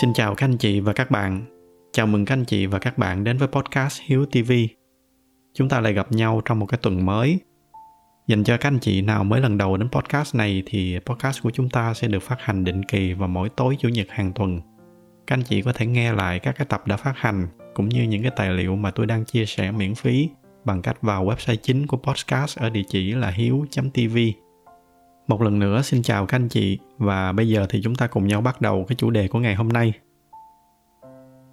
Xin chào các anh chị và các bạn. Chào mừng các anh chị và các bạn đến với podcast Hiếu TV. Chúng ta lại gặp nhau trong một cái tuần mới. Dành cho các anh chị nào mới lần đầu đến podcast này thì podcast của chúng ta sẽ được phát hành định kỳ vào mỗi tối chủ nhật hàng tuần. Các anh chị có thể nghe lại các cái tập đã phát hành, cũng như những cái tài liệu mà tôi đang chia sẻ miễn phí bằng cách vào website chính của podcast ở địa chỉ là hiếu.tv. Một lần nữa xin chào các anh chị và bây giờ thì chúng ta cùng nhau bắt đầu cái chủ đề của ngày hôm nay.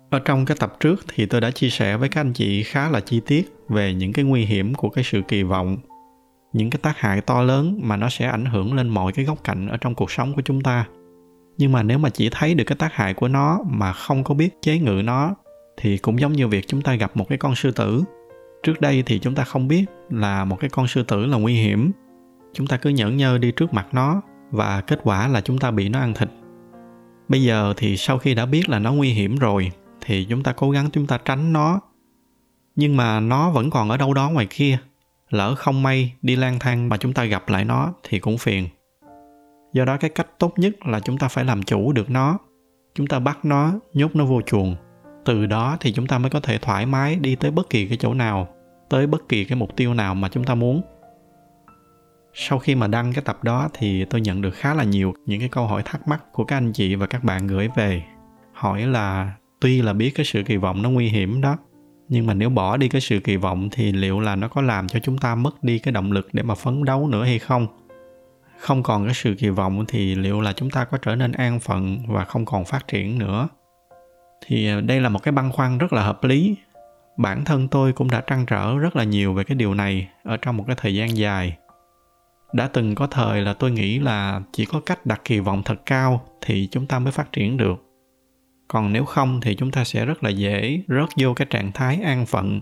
Ở trong cái tập trước thì tôi đã chia sẻ với các anh chị khá là chi tiết về những cái nguy hiểm của cái sự kỳ vọng, những cái tác hại to lớn mà nó sẽ ảnh hưởng lên mọi cái góc cạnh ở trong cuộc sống của chúng ta. Nhưng mà nếu mà chỉ thấy được cái tác hại của nó mà không có biết chế ngự nó thì cũng giống như việc chúng ta gặp một cái con sư tử. Trước đây thì chúng ta không biết là một cái con sư tử là nguy hiểm chúng ta cứ nhẫn nhơ đi trước mặt nó, và kết quả là chúng ta bị nó ăn thịt. Bây giờ thì sau khi đã biết là nó nguy hiểm rồi, thì chúng ta cố gắng chúng ta tránh nó. Nhưng mà nó vẫn còn ở đâu đó ngoài kia. Lỡ không may đi lang thang mà chúng ta gặp lại nó thì cũng phiền. Do đó cái cách tốt nhất là chúng ta phải làm chủ được nó. Chúng ta bắt nó, nhốt nó vô chuồng. Từ đó thì chúng ta mới có thể thoải mái đi tới bất kỳ cái chỗ nào, tới bất kỳ cái mục tiêu nào mà chúng ta muốn sau khi mà đăng cái tập đó thì tôi nhận được khá là nhiều những cái câu hỏi thắc mắc của các anh chị và các bạn gửi về. Hỏi là, tuy là biết cái sự kỳ vọng nó nguy hiểm đó, nhưng mà nếu bỏ đi cái sự kỳ vọng thì liệu là nó có làm cho chúng ta mất đi cái động lực để mà phấn đấu nữa hay không? Không còn cái sự kỳ vọng thì liệu là chúng ta có trở nên an phận và không còn phát triển nữa? Thì à, đây là một cái băn khoăn rất là hợp lý. Bản thân tôi cũng đã trăn trở rất là nhiều về cái điều này ở trong một cái thời gian dài đã từng có thời là tôi nghĩ là chỉ có cách đặt kỳ vọng thật cao thì chúng ta mới phát triển được. Còn nếu không thì chúng ta sẽ rất là dễ rớt vô cái trạng thái an phận.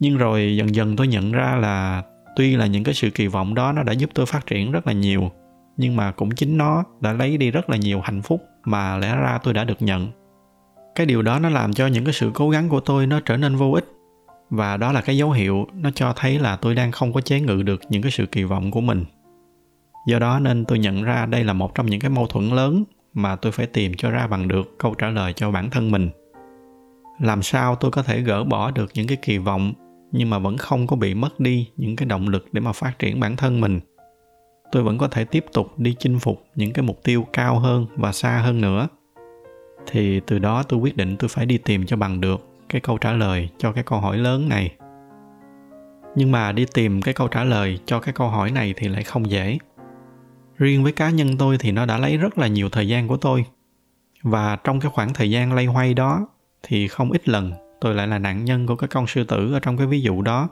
Nhưng rồi dần dần tôi nhận ra là tuy là những cái sự kỳ vọng đó nó đã giúp tôi phát triển rất là nhiều, nhưng mà cũng chính nó đã lấy đi rất là nhiều hạnh phúc mà lẽ ra tôi đã được nhận. Cái điều đó nó làm cho những cái sự cố gắng của tôi nó trở nên vô ích và đó là cái dấu hiệu nó cho thấy là tôi đang không có chế ngự được những cái sự kỳ vọng của mình. Do đó nên tôi nhận ra đây là một trong những cái mâu thuẫn lớn mà tôi phải tìm cho ra bằng được câu trả lời cho bản thân mình. Làm sao tôi có thể gỡ bỏ được những cái kỳ vọng nhưng mà vẫn không có bị mất đi những cái động lực để mà phát triển bản thân mình? Tôi vẫn có thể tiếp tục đi chinh phục những cái mục tiêu cao hơn và xa hơn nữa. Thì từ đó tôi quyết định tôi phải đi tìm cho bằng được cái câu trả lời cho cái câu hỏi lớn này. Nhưng mà đi tìm cái câu trả lời cho cái câu hỏi này thì lại không dễ. Riêng với cá nhân tôi thì nó đã lấy rất là nhiều thời gian của tôi. Và trong cái khoảng thời gian lay hoay đó thì không ít lần tôi lại là nạn nhân của cái con sư tử ở trong cái ví dụ đó.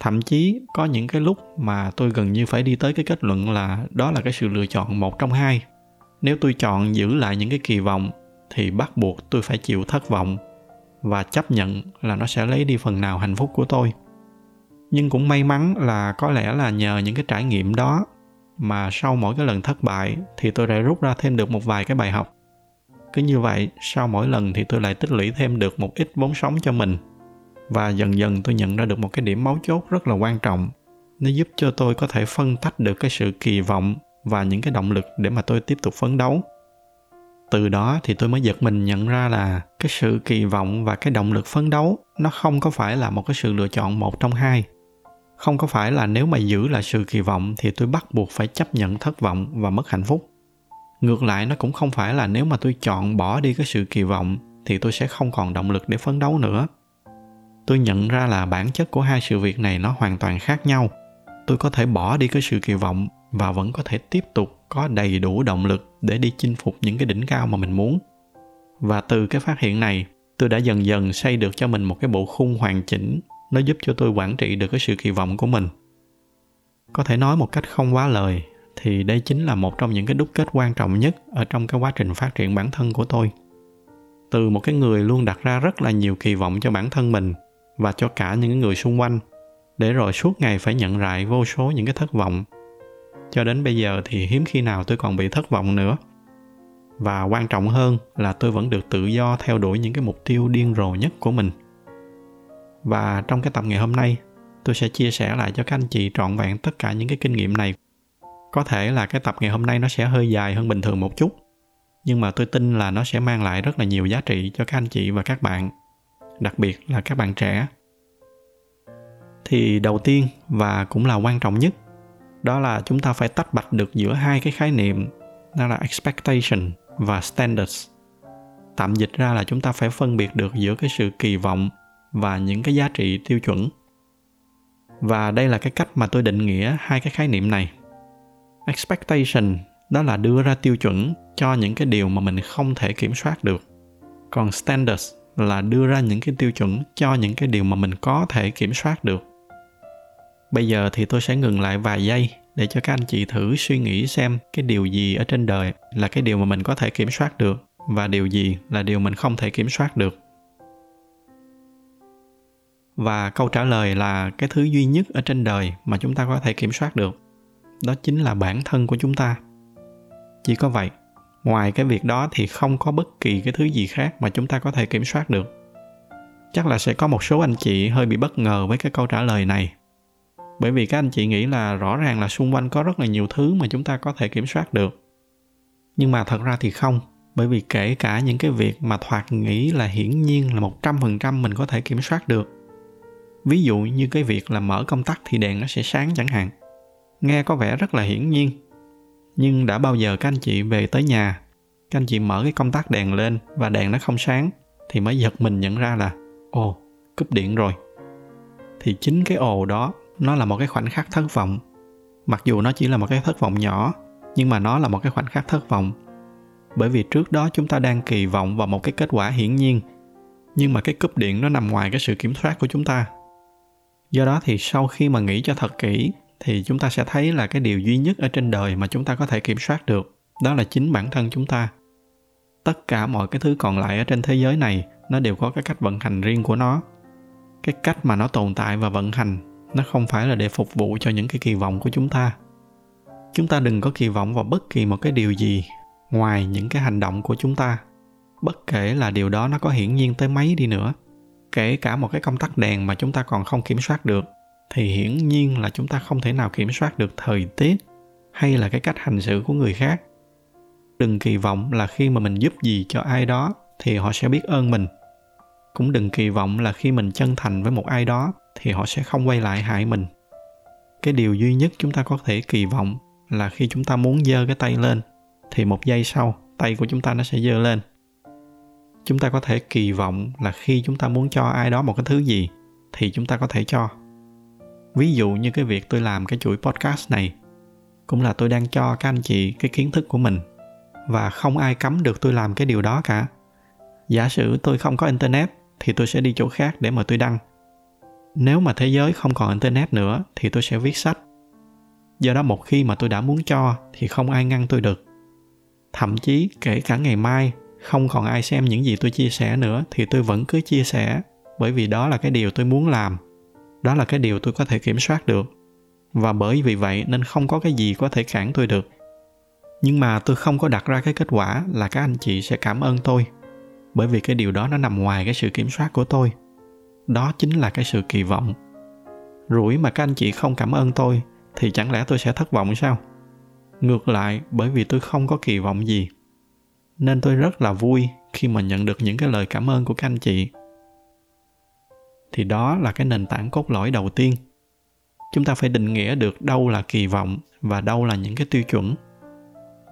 Thậm chí có những cái lúc mà tôi gần như phải đi tới cái kết luận là đó là cái sự lựa chọn một trong hai. Nếu tôi chọn giữ lại những cái kỳ vọng thì bắt buộc tôi phải chịu thất vọng và chấp nhận là nó sẽ lấy đi phần nào hạnh phúc của tôi. Nhưng cũng may mắn là có lẽ là nhờ những cái trải nghiệm đó mà sau mỗi cái lần thất bại thì tôi lại rút ra thêm được một vài cái bài học. Cứ như vậy, sau mỗi lần thì tôi lại tích lũy thêm được một ít vốn sống cho mình. Và dần dần tôi nhận ra được một cái điểm mấu chốt rất là quan trọng. Nó giúp cho tôi có thể phân tách được cái sự kỳ vọng và những cái động lực để mà tôi tiếp tục phấn đấu từ đó thì tôi mới giật mình nhận ra là cái sự kỳ vọng và cái động lực phấn đấu, nó không có phải là một cái sự lựa chọn một trong hai. Không có phải là nếu mà giữ lại sự kỳ vọng thì tôi bắt buộc phải chấp nhận thất vọng và mất hạnh phúc. Ngược lại, nó cũng không phải là nếu mà tôi chọn bỏ đi cái sự kỳ vọng thì tôi sẽ không còn động lực để phấn đấu nữa. Tôi nhận ra là bản chất của hai sự việc này nó hoàn toàn khác nhau. Tôi có thể bỏ đi cái sự kỳ vọng và vẫn có thể tiếp tục có đầy đủ động lực để đi chinh phục những cái đỉnh cao mà mình muốn. Và từ cái phát hiện này, tôi đã dần dần xây được cho mình một cái bộ khung hoàn chỉnh, nó giúp cho tôi quản trị được cái sự kỳ vọng của mình. Có thể nói một cách không quá lời, thì đây chính là một trong những cái đúc kết quan trọng nhất ở trong cái quá trình phát triển bản thân của tôi. Từ một cái người luôn đặt ra rất là nhiều kỳ vọng cho bản thân mình và cho cả những người xung quanh, để rồi suốt ngày phải nhận lại vô số những cái thất vọng cho đến bây giờ thì hiếm khi nào tôi còn bị thất vọng nữa. Và quan trọng hơn là tôi vẫn được tự do theo đuổi những cái mục tiêu điên rồ nhất của mình. Và trong cái tập ngày hôm nay, tôi sẽ chia sẻ lại cho các anh chị trọn vẹn tất cả những cái kinh nghiệm này. Có thể là cái tập ngày hôm nay nó sẽ hơi dài hơn bình thường một chút, nhưng mà tôi tin là nó sẽ mang lại rất là nhiều giá trị cho các anh chị và các bạn, đặc biệt là các bạn trẻ. Thì đầu tiên và cũng là quan trọng nhất đó là chúng ta phải tách bạch được giữa hai cái khái niệm, đó là expectation và standards. Tạm dịch ra là chúng ta phải phân biệt được giữa cái sự kỳ vọng và những cái giá trị tiêu chuẩn. Và đây là cái cách mà tôi định nghĩa hai cái khái niệm này. Expectation, đó là đưa ra tiêu chuẩn cho những cái điều mà mình không thể kiểm soát được. Còn standards là đưa ra những cái tiêu chuẩn cho những cái điều mà mình có thể kiểm soát được bây giờ thì tôi sẽ ngừng lại vài giây để cho các anh chị thử suy nghĩ xem cái điều gì ở trên đời là cái điều mà mình có thể kiểm soát được và điều gì là điều mình không thể kiểm soát được. Và câu trả lời là cái thứ duy nhất ở trên đời mà chúng ta có thể kiểm soát được, đó chính là bản thân của chúng ta. Chỉ có vậy, ngoài cái việc đó thì không có bất kỳ cái thứ gì khác mà chúng ta có thể kiểm soát được. Chắc là sẽ có một số anh chị hơi bị bất ngờ với cái câu trả lời này bởi vì các anh chị nghĩ là rõ ràng là xung quanh có rất là nhiều thứ mà chúng ta có thể kiểm soát được. Nhưng mà thật ra thì không, bởi vì kể cả những cái việc mà thoạt nghĩ là hiển nhiên là một trăm phần trăm mình có thể kiểm soát được. Ví dụ như cái việc là mở công tắc thì đèn nó sẽ sáng chẳng hạn. Nghe có vẻ rất là hiển nhiên. Nhưng đã bao giờ các anh chị về tới nhà, các anh chị mở cái công tắc đèn lên và đèn nó không sáng thì mới giật mình nhận ra là, ồ, cúp điện rồi. Thì chính cái ồ đó nó là một cái khoảnh khắc thất vọng. Mặc dù nó chỉ là một cái thất vọng nhỏ, nhưng mà nó là một cái khoảnh khắc thất vọng. Bởi vì trước đó chúng ta đang kỳ vọng vào một cái kết quả hiển nhiên, nhưng mà cái cúp điện nó nằm ngoài cái sự kiểm soát của chúng ta. Do đó thì sau khi mà nghĩ cho thật kỹ, thì chúng ta sẽ thấy là cái điều duy nhất ở trên đời mà chúng ta có thể kiểm soát được, đó là chính bản thân chúng ta. Tất cả mọi cái thứ còn lại ở trên thế giới này, nó đều có cái cách vận hành riêng của nó. Cái cách mà nó tồn tại và vận hành nó không phải là để phục vụ cho những cái kỳ vọng của chúng ta. Chúng ta đừng có kỳ vọng vào bất kỳ một cái điều gì ngoài những cái hành động của chúng ta. Bất kể là điều đó nó có hiển nhiên tới mấy đi nữa, kể cả một cái công tắc đèn mà chúng ta còn không kiểm soát được, thì hiển nhiên là chúng ta không thể nào kiểm soát được thời tiết hay là cái cách hành xử của người khác. Đừng kỳ vọng là khi mà mình giúp gì cho ai đó thì họ sẽ biết ơn mình. Cũng đừng kỳ vọng là khi mình chân thành với một ai đó thì họ sẽ không quay lại hại mình. Cái điều duy nhất chúng ta có thể kỳ vọng là khi chúng ta muốn giơ cái tay lên, thì một giây sau, tay của chúng ta nó sẽ giơ lên. Chúng ta có thể kỳ vọng là khi chúng ta muốn cho ai đó một cái thứ gì, thì chúng ta có thể cho. Ví dụ như cái việc tôi làm cái chuỗi podcast này, cũng là tôi đang cho các anh chị cái kiến thức của mình, và không ai cấm được tôi làm cái điều đó cả. Giả sử tôi không có internet, thì tôi sẽ đi chỗ khác để mà tôi đăng nếu mà thế giới không còn internet nữa, thì tôi sẽ viết sách. Do đó một khi mà tôi đã muốn cho, thì không ai ngăn tôi được. Thậm chí kể cả ngày mai, không còn ai xem những gì tôi chia sẻ nữa, thì tôi vẫn cứ chia sẻ, bởi vì đó là cái điều tôi muốn làm. Đó là cái điều tôi có thể kiểm soát được. Và bởi vì vậy nên không có cái gì có thể cản tôi được. Nhưng mà tôi không có đặt ra cái kết quả là các anh chị sẽ cảm ơn tôi, bởi vì cái điều đó nó nằm ngoài cái sự kiểm soát của tôi đó chính là cái sự kỳ vọng. Rủi mà các anh chị không cảm ơn tôi, thì chẳng lẽ tôi sẽ thất vọng sao? Ngược lại, bởi vì tôi không có kỳ vọng gì, nên tôi rất là vui khi mà nhận được những cái lời cảm ơn của các anh chị. Thì đó là cái nền tảng cốt lõi đầu tiên. Chúng ta phải định nghĩa được đâu là kỳ vọng và đâu là những cái tiêu chuẩn.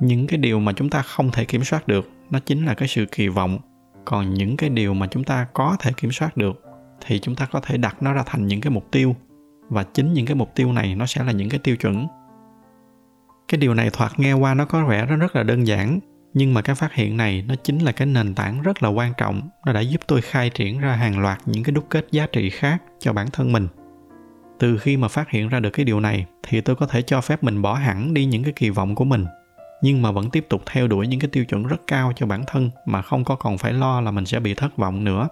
Những cái điều mà chúng ta không thể kiểm soát được, nó chính là cái sự kỳ vọng. Còn những cái điều mà chúng ta có thể kiểm soát được thì chúng ta có thể đặt nó ra thành những cái mục tiêu. Và chính những cái mục tiêu này nó sẽ là những cái tiêu chuẩn. Cái điều này thoạt nghe qua nó có vẻ rất rất là đơn giản, nhưng mà cái phát hiện này nó chính là cái nền tảng rất là quan trọng. Nó đã giúp tôi khai triển ra hàng loạt những cái đúc kết giá trị khác cho bản thân mình. Từ khi mà phát hiện ra được cái điều này thì tôi có thể cho phép mình bỏ hẳn đi những cái kỳ vọng của mình, nhưng mà vẫn tiếp tục theo đuổi những cái tiêu chuẩn rất cao cho bản thân mà không có còn phải lo là mình sẽ bị thất vọng nữa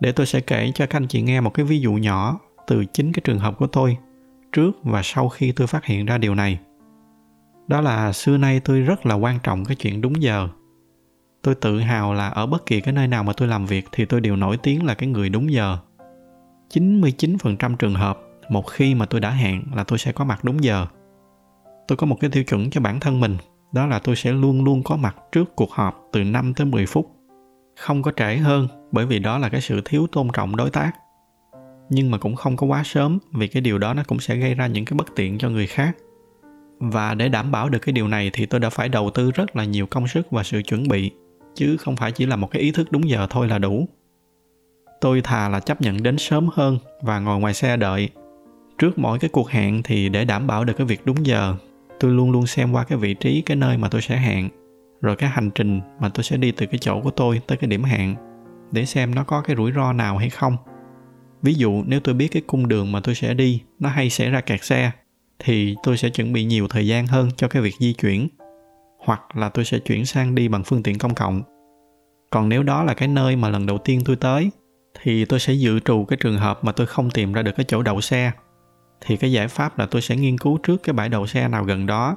để tôi sẽ kể cho các anh chị nghe một cái ví dụ nhỏ từ chính cái trường hợp của tôi trước và sau khi tôi phát hiện ra điều này. Đó là xưa nay tôi rất là quan trọng cái chuyện đúng giờ. Tôi tự hào là ở bất kỳ cái nơi nào mà tôi làm việc thì tôi đều nổi tiếng là cái người đúng giờ. 99% trường hợp, một khi mà tôi đã hẹn là tôi sẽ có mặt đúng giờ. Tôi có một cái tiêu chuẩn cho bản thân mình, đó là tôi sẽ luôn luôn có mặt trước cuộc họp từ 5 tới 10 phút. Không có trễ hơn bởi vì đó là cái sự thiếu tôn trọng đối tác. Nhưng mà cũng không có quá sớm, vì cái điều đó nó cũng sẽ gây ra những cái bất tiện cho người khác. Và để đảm bảo được cái điều này thì tôi đã phải đầu tư rất là nhiều công sức và sự chuẩn bị, chứ không phải chỉ là một cái ý thức đúng giờ thôi là đủ tôi thà là chấp nhận đến sớm hơn và ngồi ngoài xe đợi trước mỗi cái cuộc hẹn thì để đảm bảo được cái việc đúng giờ, tôi luôn luôn xem qua cái vị trí, cái nơi mà tôi sẽ hẹn, rồi cái hành trình mà tôi sẽ đi từ cái chỗ của tôi tới cái điểm hẹn để xem nó có cái rủi ro nào hay không. Ví dụ, nếu tôi biết cái cung đường mà tôi sẽ đi, nó hay xảy ra kẹt xe, thì tôi sẽ chuẩn bị nhiều thời gian hơn cho cái việc di chuyển, hoặc là tôi sẽ chuyển sang đi bằng phương tiện công cộng. Còn nếu đó là cái nơi mà lần đầu tiên tôi tới, thì tôi sẽ dự trù cái trường hợp mà tôi không tìm ra được cái chỗ đậu xe, thì cái giải pháp là tôi sẽ nghiên cứu trước cái bãi đậu xe nào gần đó.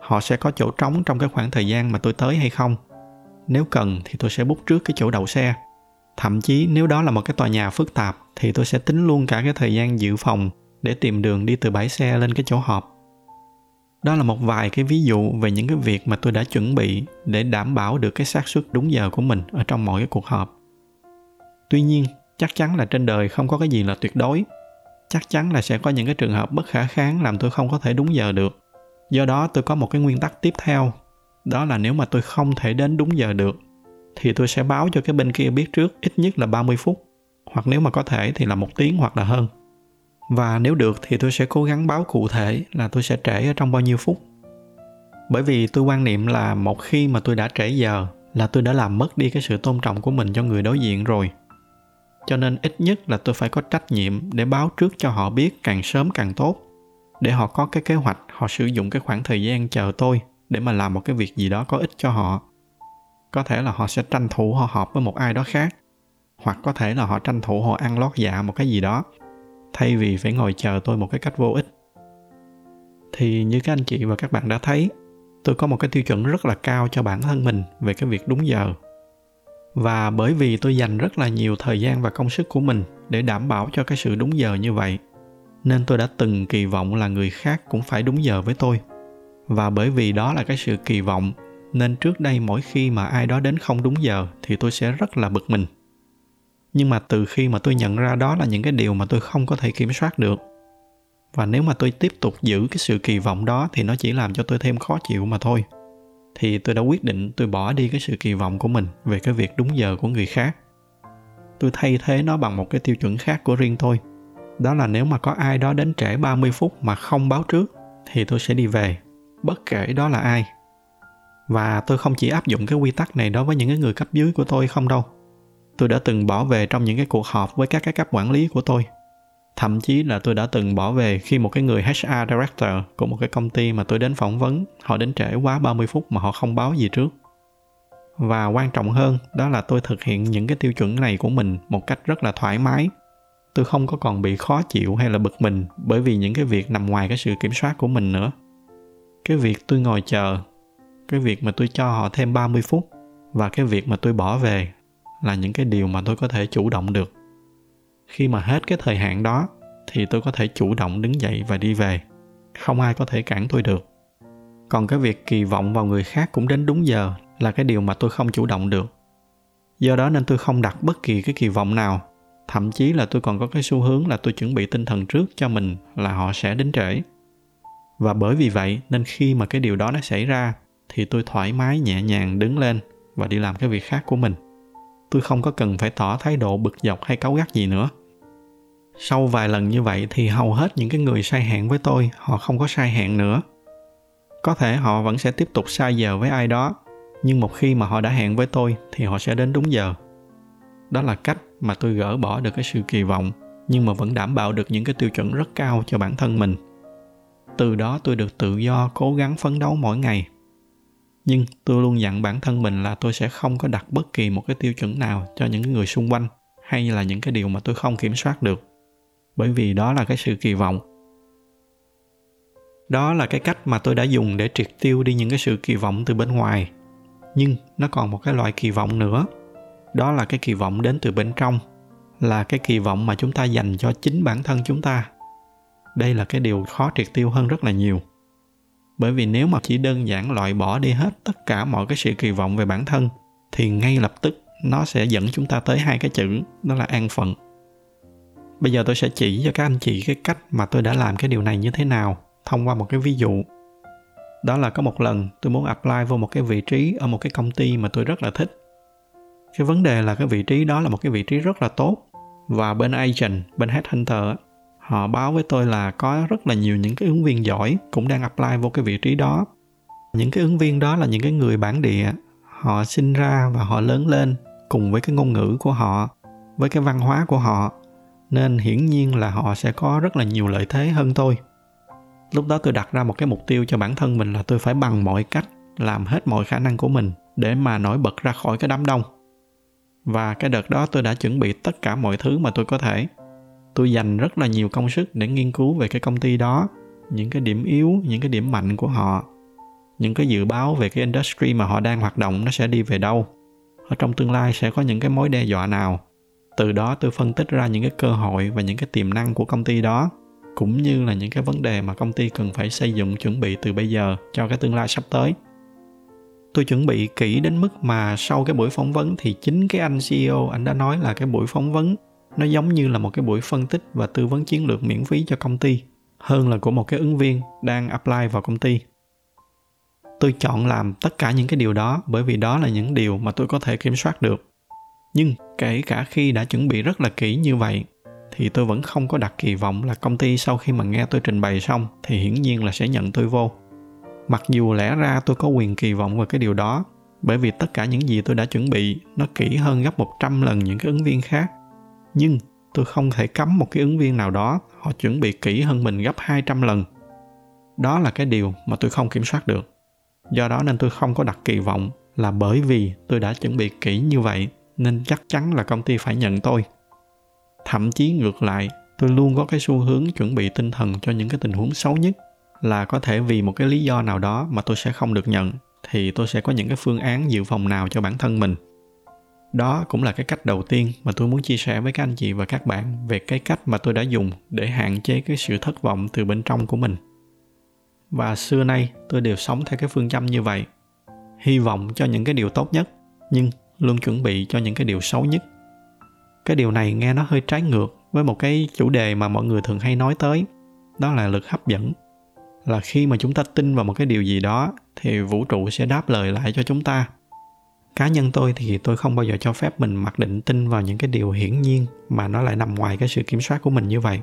Họ sẽ có chỗ trống trong cái khoảng thời gian mà tôi tới hay không. Nếu cần thì tôi sẽ bút trước cái chỗ đậu xe thậm chí nếu đó là một cái tòa nhà phức tạp thì tôi sẽ tính luôn cả cái thời gian dự phòng để tìm đường đi từ bãi xe lên cái chỗ họp. Đó là một vài cái ví dụ về những cái việc mà tôi đã chuẩn bị để đảm bảo được cái xác suất đúng giờ của mình ở trong mọi cái cuộc họp. Tuy nhiên, chắc chắn là trên đời không có cái gì là tuyệt đối. Chắc chắn là sẽ có những cái trường hợp bất khả kháng làm tôi không có thể đúng giờ được. Do đó tôi có một cái nguyên tắc tiếp theo, đó là nếu mà tôi không thể đến đúng giờ được thì tôi sẽ báo cho cái bên kia biết trước, ít nhất là 30 phút. Hoặc nếu mà có thể thì là một tiếng hoặc là hơn. Và nếu được thì tôi sẽ cố gắng báo cụ thể là tôi sẽ trễ ở trong bao nhiêu phút. Bởi vì tôi quan niệm là một khi mà tôi đã trễ giờ là tôi đã làm mất đi cái sự tôn trọng của mình cho người đối diện rồi. Cho nên ít nhất là tôi phải có trách nhiệm để báo trước cho họ biết càng sớm càng tốt, để họ có cái kế hoạch, họ sử dụng cái khoảng thời gian chờ tôi để mà làm một cái việc gì đó có ích cho họ có thể là họ sẽ tranh thủ họ họp với một ai đó khác, hoặc có thể là họ tranh thủ họ ăn lót dạ một cái gì đó, thay vì phải ngồi chờ tôi một cái cách vô ích. Thì như các anh chị và các bạn đã thấy, tôi có một cái tiêu chuẩn rất là cao cho bản thân mình về cái việc đúng giờ. Và bởi vì tôi dành rất là nhiều thời gian và công sức của mình để đảm bảo cho cái sự đúng giờ như vậy, nên tôi đã từng kỳ vọng là người khác cũng phải đúng giờ với tôi. Và bởi vì đó là cái sự kỳ vọng nên trước đây mỗi khi mà ai đó đến không đúng giờ thì tôi sẽ rất là bực mình. Nhưng mà từ khi mà tôi nhận ra đó là những cái điều mà tôi không có thể kiểm soát được. Và nếu mà tôi tiếp tục giữ cái sự kỳ vọng đó thì nó chỉ làm cho tôi thêm khó chịu mà thôi. Thì tôi đã quyết định tôi bỏ đi cái sự kỳ vọng của mình về cái việc đúng giờ của người khác. Tôi thay thế nó bằng một cái tiêu chuẩn khác của riêng tôi. Đó là nếu mà có ai đó đến trễ 30 phút mà không báo trước thì tôi sẽ đi về, bất kể đó là ai và tôi không chỉ áp dụng cái quy tắc này đối với những cái người cấp dưới của tôi không đâu. Tôi đã từng bỏ về trong những cái cuộc họp với các cái cấp quản lý của tôi. Thậm chí là tôi đã từng bỏ về khi một cái người HR director của một cái công ty mà tôi đến phỏng vấn, họ đến trễ quá 30 phút mà họ không báo gì trước. Và quan trọng hơn, đó là tôi thực hiện những cái tiêu chuẩn này của mình một cách rất là thoải mái. Tôi không có còn bị khó chịu hay là bực mình bởi vì những cái việc nằm ngoài cái sự kiểm soát của mình nữa. Cái việc tôi ngồi chờ cái việc mà tôi cho họ thêm 30 phút và cái việc mà tôi bỏ về là những cái điều mà tôi có thể chủ động được. Khi mà hết cái thời hạn đó thì tôi có thể chủ động đứng dậy và đi về. Không ai có thể cản tôi được. Còn cái việc kỳ vọng vào người khác cũng đến đúng giờ là cái điều mà tôi không chủ động được. Do đó nên tôi không đặt bất kỳ cái kỳ vọng nào. Thậm chí là tôi còn có cái xu hướng là tôi chuẩn bị tinh thần trước cho mình là họ sẽ đến trễ. Và bởi vì vậy nên khi mà cái điều đó nó xảy ra thì tôi thoải mái nhẹ nhàng đứng lên và đi làm cái việc khác của mình. Tôi không có cần phải tỏ thái độ bực dọc hay cáu gắt gì nữa. Sau vài lần như vậy thì hầu hết những cái người sai hẹn với tôi, họ không có sai hẹn nữa. Có thể họ vẫn sẽ tiếp tục sai giờ với ai đó, nhưng một khi mà họ đã hẹn với tôi thì họ sẽ đến đúng giờ. Đó là cách mà tôi gỡ bỏ được cái sự kỳ vọng, nhưng mà vẫn đảm bảo được những cái tiêu chuẩn rất cao cho bản thân mình. Từ đó tôi được tự do cố gắng phấn đấu mỗi ngày nhưng tôi luôn dặn bản thân mình là tôi sẽ không có đặt bất kỳ một cái tiêu chuẩn nào cho những người xung quanh, hay là những cái điều mà tôi không kiểm soát được. Bởi vì đó là cái sự kỳ vọng. Đó là cái cách mà tôi đã dùng để triệt tiêu đi những cái sự kỳ vọng từ bên ngoài. Nhưng nó còn một cái loại kỳ vọng nữa. Đó là cái kỳ vọng đến từ bên trong, là cái kỳ vọng mà chúng ta dành cho chính bản thân chúng ta. Đây là cái điều khó triệt tiêu hơn rất là nhiều bởi vì nếu mà chỉ đơn giản loại bỏ đi hết tất cả mọi cái sự kỳ vọng về bản thân, thì ngay lập tức nó sẽ dẫn chúng ta tới hai cái chữ, đó là an phận. Bây giờ tôi sẽ chỉ cho các anh chị cái cách mà tôi đã làm cái điều này như thế nào, thông qua một cái ví dụ. Đó là có một lần tôi muốn apply vô một cái vị trí ở một cái công ty mà tôi rất là thích. Cái vấn đề là cái vị trí đó là một cái vị trí rất là tốt, và bên agent, bên headhunter họ báo với tôi là có rất là nhiều những cái ứng viên giỏi cũng đang apply vô cái vị trí đó. Những cái ứng viên đó là những cái người bản địa. Họ sinh ra và họ lớn lên cùng với cái ngôn ngữ của họ, với cái văn hóa của họ. Nên hiển nhiên là họ sẽ có rất là nhiều lợi thế hơn tôi. Lúc đó tôi đặt ra một cái mục tiêu cho bản thân mình là tôi phải bằng mọi cách làm hết mọi khả năng của mình để mà nổi bật ra khỏi cái đám đông. Và cái đợt đó tôi đã chuẩn bị tất cả mọi thứ mà tôi có thể tôi dành rất là nhiều công sức để nghiên cứu về cái công ty đó, những cái điểm yếu, những cái điểm mạnh của họ, những cái dự báo về cái industry mà họ đang hoạt động nó sẽ đi về đâu. Ở trong tương lai sẽ có những cái mối đe dọa nào? Từ đó tôi phân tích ra những cái cơ hội và những cái tiềm năng của công ty đó, cũng như là những cái vấn đề mà công ty cần phải xây dựng chuẩn bị từ bây giờ cho cái tương lai sắp tới. Tôi chuẩn bị kỹ đến mức mà sau cái buổi phỏng vấn thì chính cái anh CEO anh đã nói là cái buổi phỏng vấn nó giống như là một cái buổi phân tích và tư vấn chiến lược miễn phí cho công ty, hơn là của một cái ứng viên đang apply vào công ty. Tôi chọn làm tất cả những cái điều đó bởi vì đó là những điều mà tôi có thể kiểm soát được. Nhưng kể cả khi đã chuẩn bị rất là kỹ như vậy, thì tôi vẫn không có đặt kỳ vọng là công ty sau khi mà nghe tôi trình bày xong thì hiển nhiên là sẽ nhận tôi vô. Mặc dù lẽ ra tôi có quyền kỳ vọng vào cái điều đó, bởi vì tất cả những gì tôi đã chuẩn bị nó kỹ hơn gấp 100 lần những cái ứng viên khác nhưng tôi không thể cấm một cái ứng viên nào đó họ chuẩn bị kỹ hơn mình gấp 200 lần. Đó là cái điều mà tôi không kiểm soát được. Do đó nên tôi không có đặt kỳ vọng là bởi vì tôi đã chuẩn bị kỹ như vậy nên chắc chắn là công ty phải nhận tôi. Thậm chí ngược lại, tôi luôn có cái xu hướng chuẩn bị tinh thần cho những cái tình huống xấu nhất là có thể vì một cái lý do nào đó mà tôi sẽ không được nhận thì tôi sẽ có những cái phương án dự phòng nào cho bản thân mình đó cũng là cái cách đầu tiên mà tôi muốn chia sẻ với các anh chị và các bạn về cái cách mà tôi đã dùng để hạn chế cái sự thất vọng từ bên trong của mình. Và xưa nay tôi đều sống theo cái phương châm như vậy. Hy vọng cho những cái điều tốt nhất, nhưng luôn chuẩn bị cho những cái điều xấu nhất. Cái điều này nghe nó hơi trái ngược với một cái chủ đề mà mọi người thường hay nói tới, đó là lực hấp dẫn. Là khi mà chúng ta tin vào một cái điều gì đó thì vũ trụ sẽ đáp lời lại cho chúng ta cá nhân tôi thì tôi không bao giờ cho phép mình mặc định tin vào những cái điều hiển nhiên mà nó lại nằm ngoài cái sự kiểm soát của mình như vậy.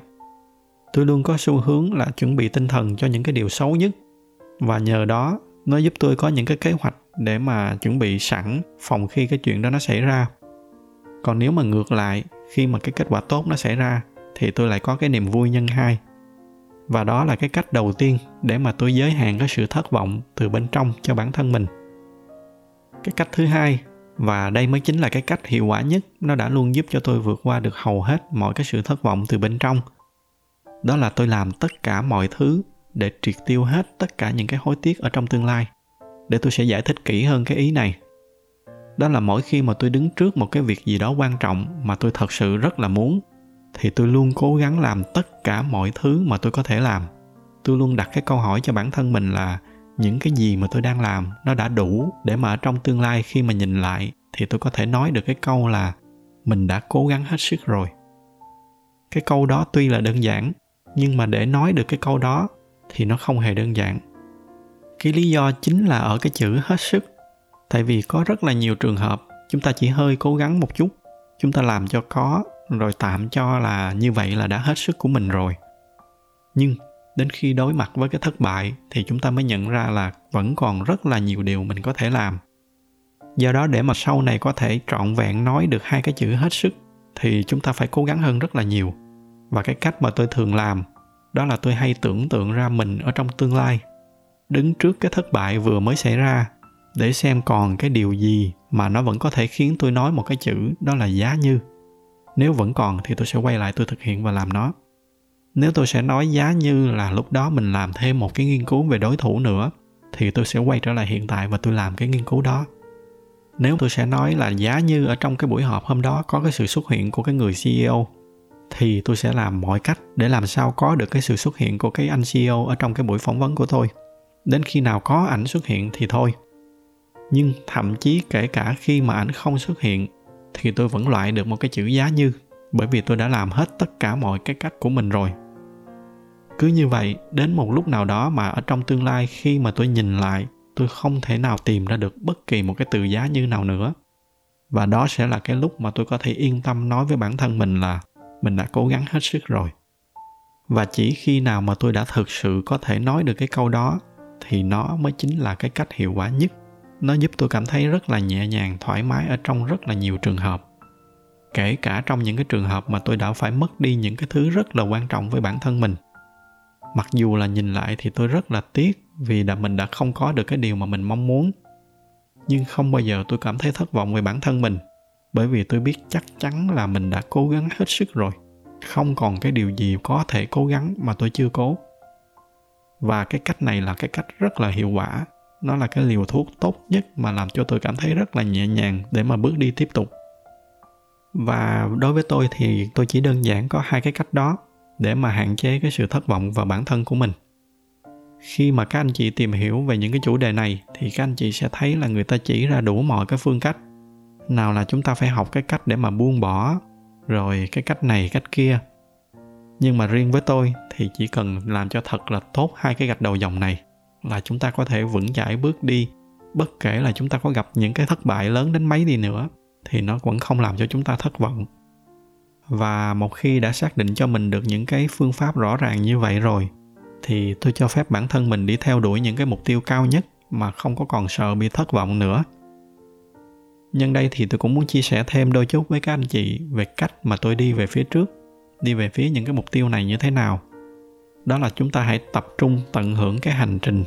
Tôi luôn có xu hướng là chuẩn bị tinh thần cho những cái điều xấu nhất, và nhờ đó nó giúp tôi có những cái kế hoạch để mà chuẩn bị sẵn phòng khi cái chuyện đó nó xảy ra. Còn nếu mà ngược lại, khi mà cái kết quả tốt nó xảy ra, thì tôi lại có cái niềm vui nhân hai. Và đó là cái cách đầu tiên để mà tôi giới hạn cái sự thất vọng từ bên trong cho bản thân mình cái cách thứ hai, và đây mới chính là cái cách hiệu quả nhất, nó đã luôn giúp cho tôi vượt qua được hầu hết mọi cái sự thất vọng từ bên trong. Đó là tôi làm tất cả mọi thứ để triệt tiêu hết tất cả những cái hối tiếc ở trong tương lai, để tôi sẽ giải thích kỹ hơn cái ý này. Đó là mỗi khi mà tôi đứng trước một cái việc gì đó quan trọng mà tôi thật sự rất là muốn, thì tôi luôn cố gắng làm tất cả mọi thứ mà tôi có thể làm. Tôi luôn đặt cái câu hỏi cho bản thân mình là những cái gì mà tôi đang làm, nó đã đủ để mà ở trong tương lai khi mà nhìn lại, thì tôi có thể nói được cái câu là mình đã cố gắng hết sức rồi. Cái câu đó tuy là đơn giản, nhưng mà để nói được cái câu đó thì nó không hề đơn giản. Cái lý do chính là ở cái chữ hết sức, tại vì có rất là nhiều trường hợp chúng ta chỉ hơi cố gắng một chút, chúng ta làm cho có, rồi tạm cho là như vậy là đã hết sức của mình rồi. Nhưng đến khi đối mặt với cái thất bại thì chúng ta mới nhận ra là vẫn còn rất là nhiều điều mình có thể làm. Do đó để mà sau này có thể trọn vẹn nói được hai cái chữ hết sức thì chúng ta phải cố gắng hơn rất là nhiều. Và cái cách mà tôi thường làm, đó là tôi hay tưởng tượng ra mình ở trong tương lai, đứng trước cái thất bại vừa mới xảy ra để xem còn cái điều gì mà nó vẫn có thể khiến tôi nói một cái chữ đó là giá như. Nếu vẫn còn thì tôi sẽ quay lại tôi thực hiện và làm nó nếu tôi sẽ nói giá như là lúc đó mình làm thêm một cái nghiên cứu về đối thủ nữa, thì tôi sẽ quay trở lại hiện tại và tôi làm cái nghiên cứu đó. Nếu tôi sẽ nói là giá như ở trong cái buổi họp hôm đó có cái sự xuất hiện của cái người CEO thì tôi sẽ làm mọi cách để làm sao có được cái sự xuất hiện của cái anh CEO ở trong cái buổi phỏng vấn của tôi. Đến khi nào có ảnh xuất hiện thì thôi. Nhưng thậm chí kể cả khi mà ảnh không xuất hiện, thì tôi vẫn loại được một cái chữ giá như bởi vì tôi đã làm hết tất cả mọi cái cách của mình rồi. Cứ như vậy, đến một lúc nào đó mà ở trong tương lai khi mà tôi nhìn lại, tôi không thể nào tìm ra được bất kỳ một cái từ giá như nào nữa. Và đó sẽ là cái lúc mà tôi có thể yên tâm nói với bản thân mình là mình đã cố gắng hết sức rồi. Và chỉ khi nào mà tôi đã thực sự có thể nói được cái câu đó, thì nó mới chính là cái cách hiệu quả nhất. Nó giúp tôi cảm thấy rất là nhẹ nhàng, thoải mái ở trong rất là nhiều trường hợp kể cả trong những cái trường hợp mà tôi đã phải mất đi những cái thứ rất là quan trọng với bản thân mình. Mặc dù là nhìn lại thì tôi rất là tiếc vì đã mình đã không có được cái điều mà mình mong muốn. Nhưng không bao giờ tôi cảm thấy thất vọng về bản thân mình, bởi vì tôi biết chắc chắn là mình đã cố gắng hết sức rồi. Không còn cái điều gì có thể cố gắng mà tôi chưa cố. Và cái cách này là cái cách rất là hiệu quả. Nó là cái liều thuốc tốt nhất mà làm cho tôi cảm thấy rất là nhẹ nhàng để mà bước đi tiếp tục và đối với tôi thì tôi chỉ đơn giản có hai cái cách đó để mà hạn chế cái sự thất vọng vào bản thân của mình. Khi mà các anh chị tìm hiểu về những cái chủ đề này thì các anh chị sẽ thấy là người ta chỉ ra đủ mọi cái phương cách. Nào là chúng ta phải học cái cách để mà buông bỏ, rồi cái cách này, cách kia. Nhưng mà riêng với tôi thì chỉ cần làm cho thật là tốt hai cái gạch đầu dòng này là chúng ta có thể vững chãi bước đi, bất kể là chúng ta có gặp những cái thất bại lớn đến mấy đi nữa thì nó vẫn không làm cho chúng ta thất vọng. Và một khi đã xác định cho mình được những cái phương pháp rõ ràng như vậy rồi, thì tôi cho phép bản thân mình đi theo đuổi những cái mục tiêu cao nhất mà không có còn sợ bị thất vọng nữa. Nhân đây thì tôi cũng muốn chia sẻ thêm đôi chút với các anh chị về cách mà tôi đi về phía trước, đi về phía những cái mục tiêu này như thế nào. Đó là chúng ta hãy tập trung tận hưởng cái hành trình.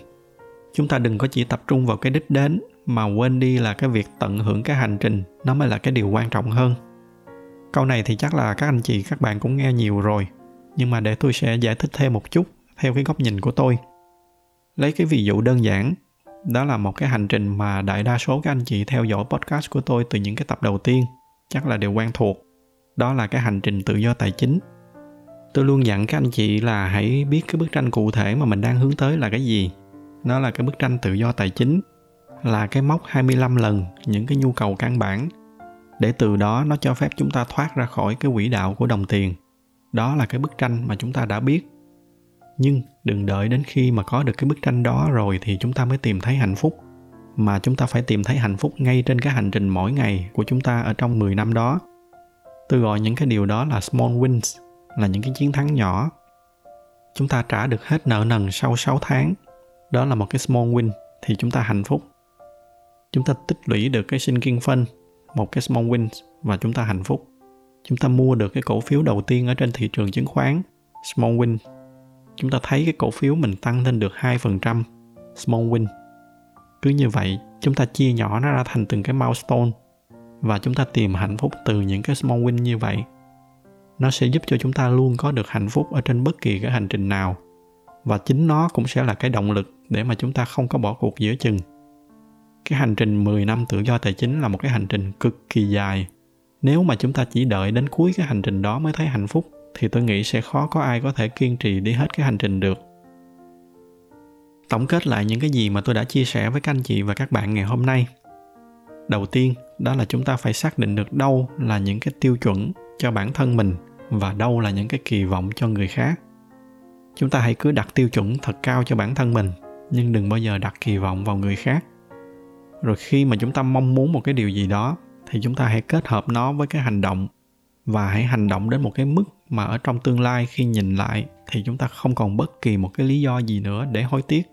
Chúng ta đừng có chỉ tập trung vào cái đích đến mà quên đi là cái việc tận hưởng cái hành trình, nó mới là cái điều quan trọng hơn. Câu này thì chắc là các anh chị, các bạn cũng nghe nhiều rồi, nhưng mà để tôi sẽ giải thích thêm một chút theo cái góc nhìn của tôi. Lấy cái ví dụ đơn giản, đó là một cái hành trình mà đại đa số các anh chị theo dõi podcast của tôi từ những cái tập đầu tiên, chắc là đều quen thuộc. Đó là cái hành trình tự do tài chính. Tôi luôn dặn các anh chị là hãy biết cái bức tranh cụ thể mà mình đang hướng tới là cái gì. Nó là cái bức tranh tự do tài chính là cái mốc 25 lần những cái nhu cầu căn bản để từ đó nó cho phép chúng ta thoát ra khỏi cái quỹ đạo của đồng tiền đó là cái bức tranh mà chúng ta đã biết nhưng đừng đợi đến khi mà có được cái bức tranh đó rồi thì chúng ta mới tìm thấy hạnh phúc mà chúng ta phải tìm thấy hạnh phúc ngay trên cái hành trình mỗi ngày của chúng ta ở trong 10 năm đó. Tôi gọi những cái điều đó là small wins, là những cái chiến thắng nhỏ. Chúng ta trả được hết nợ nần sau 6 tháng. Đó là một cái small win thì chúng ta hạnh phúc. Chúng ta tích lũy được cái sinh kiên phân, một cái small wins và chúng ta hạnh phúc. Chúng ta mua được cái cổ phiếu đầu tiên ở trên thị trường chứng khoán, small win chúng ta thấy cái cổ phiếu mình tăng lên được 2% small win. Cứ như vậy, chúng ta chia nhỏ nó ra thành từng cái milestone và chúng ta tìm hạnh phúc từ những cái small win như vậy. Nó sẽ giúp cho chúng ta luôn có được hạnh phúc ở trên bất kỳ cái hành trình nào và chính nó cũng sẽ là cái động lực để mà chúng ta không có bỏ cuộc giữa chừng. Cái hành trình 10 năm tự do tài chính là một cái hành trình cực kỳ dài. Nếu mà chúng ta chỉ đợi đến cuối cái hành trình đó mới thấy hạnh phúc, thì tôi nghĩ sẽ khó có ai có thể kiên trì đi hết cái hành trình được. Tổng kết lại những cái gì mà tôi đã chia sẻ với các anh chị và các bạn ngày hôm nay. Đầu tiên, đó là chúng ta phải xác định được đâu là những cái tiêu chuẩn cho bản thân mình và đâu là những cái kỳ vọng cho người khác. Chúng ta hãy cứ đặt tiêu chuẩn thật cao cho bản thân mình, nhưng đừng bao giờ đặt kỳ vọng vào người khác rồi khi mà chúng ta mong muốn một cái điều gì đó, thì chúng ta hãy kết hợp nó với cái hành động. Và hãy hành động đến một cái mức mà ở trong tương lai khi nhìn lại, thì chúng ta không còn bất kỳ một cái lý do gì nữa để hối tiếc.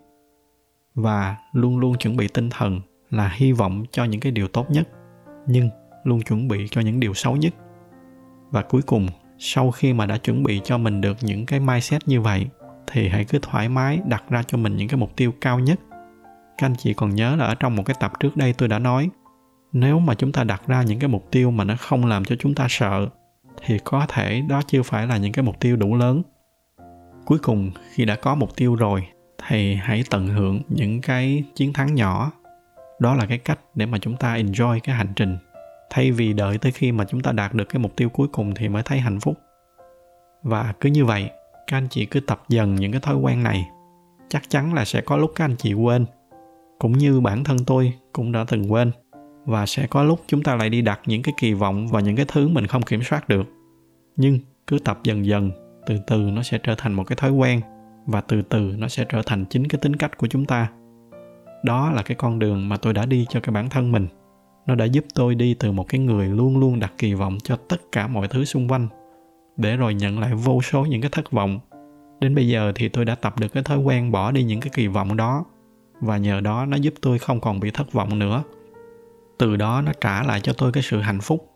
Và luôn luôn chuẩn bị tinh thần là hy vọng cho những cái điều tốt nhất, nhưng luôn chuẩn bị cho những điều xấu nhất. Và cuối cùng, sau khi mà đã chuẩn bị cho mình được những cái mindset như vậy, thì hãy cứ thoải mái đặt ra cho mình những cái mục tiêu cao nhất các anh chị còn nhớ là ở trong một cái tập trước đây tôi đã nói, nếu mà chúng ta đặt ra những cái mục tiêu mà nó không làm cho chúng ta sợ, thì có thể đó chưa phải là những cái mục tiêu đủ lớn. Cuối cùng, khi đã có mục tiêu rồi, thì hãy tận hưởng những cái chiến thắng nhỏ. Đó là cái cách để mà chúng ta enjoy cái hành trình. Thay vì đợi tới khi mà chúng ta đạt được cái mục tiêu cuối cùng thì mới thấy hạnh phúc. Và cứ như vậy, các anh chị cứ tập dần những cái thói quen này. Chắc chắn là sẽ có lúc các anh chị quên cũng như bản thân tôi cũng đã từng quên. Và sẽ có lúc chúng ta lại đi đặt những cái kỳ vọng vào những cái thứ mình không kiểm soát được. Nhưng cứ tập dần dần, từ từ nó sẽ trở thành một cái thói quen. Và từ từ nó sẽ trở thành chính cái tính cách của chúng ta. Đó là cái con đường mà tôi đã đi cho cái bản thân mình. Nó đã giúp tôi đi từ một cái người luôn luôn đặt kỳ vọng cho tất cả mọi thứ xung quanh. Để rồi nhận lại vô số những cái thất vọng. Đến bây giờ thì tôi đã tập được cái thói quen bỏ đi những cái kỳ vọng đó và nhờ đó nó giúp tôi không còn bị thất vọng nữa. Từ đó nó trả lại cho tôi cái sự hạnh phúc.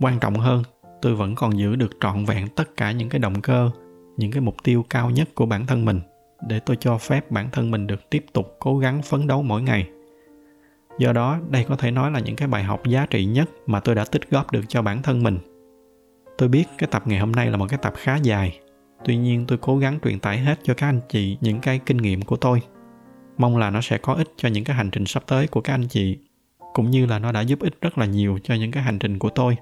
Quan trọng hơn, tôi vẫn còn giữ được trọn vẹn tất cả những cái động cơ, những cái mục tiêu cao nhất của bản thân mình, để tôi cho phép bản thân mình được tiếp tục cố gắng phấn đấu mỗi ngày. Do đó, đây có thể nói là những cái bài học giá trị nhất mà tôi đã tích góp được cho bản thân mình. Tôi biết cái tập ngày hôm nay là một cái tập khá dài. Tuy nhiên, tôi cố gắng truyền tải hết cho các anh chị những cái kinh nghiệm của tôi mong là nó sẽ có ích cho những cái hành trình sắp tới của các anh chị, cũng như là nó đã giúp ích rất là nhiều cho những cái hành trình của tôi.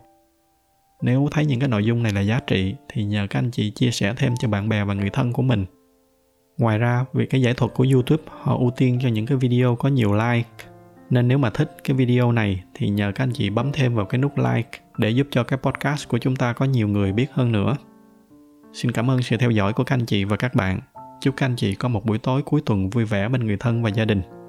Nếu thấy những cái nội dung này là giá trị, thì nhờ các anh chị chia sẻ thêm cho bạn bè và người thân của mình. Ngoài ra, vì cái giải thuật của youtube, họ ưu tiên cho những cái video có nhiều like. Nên nếu mà thích cái video này, thì nhờ các anh chị bấm thêm vào cái nút like để giúp cho cái podcast của chúng ta có nhiều người biết hơn nữa. Xin cảm ơn sự theo dõi của các anh chị và các bạn chúc các anh chị có một buổi tối cuối tuần vui vẻ bên người thân và gia đình.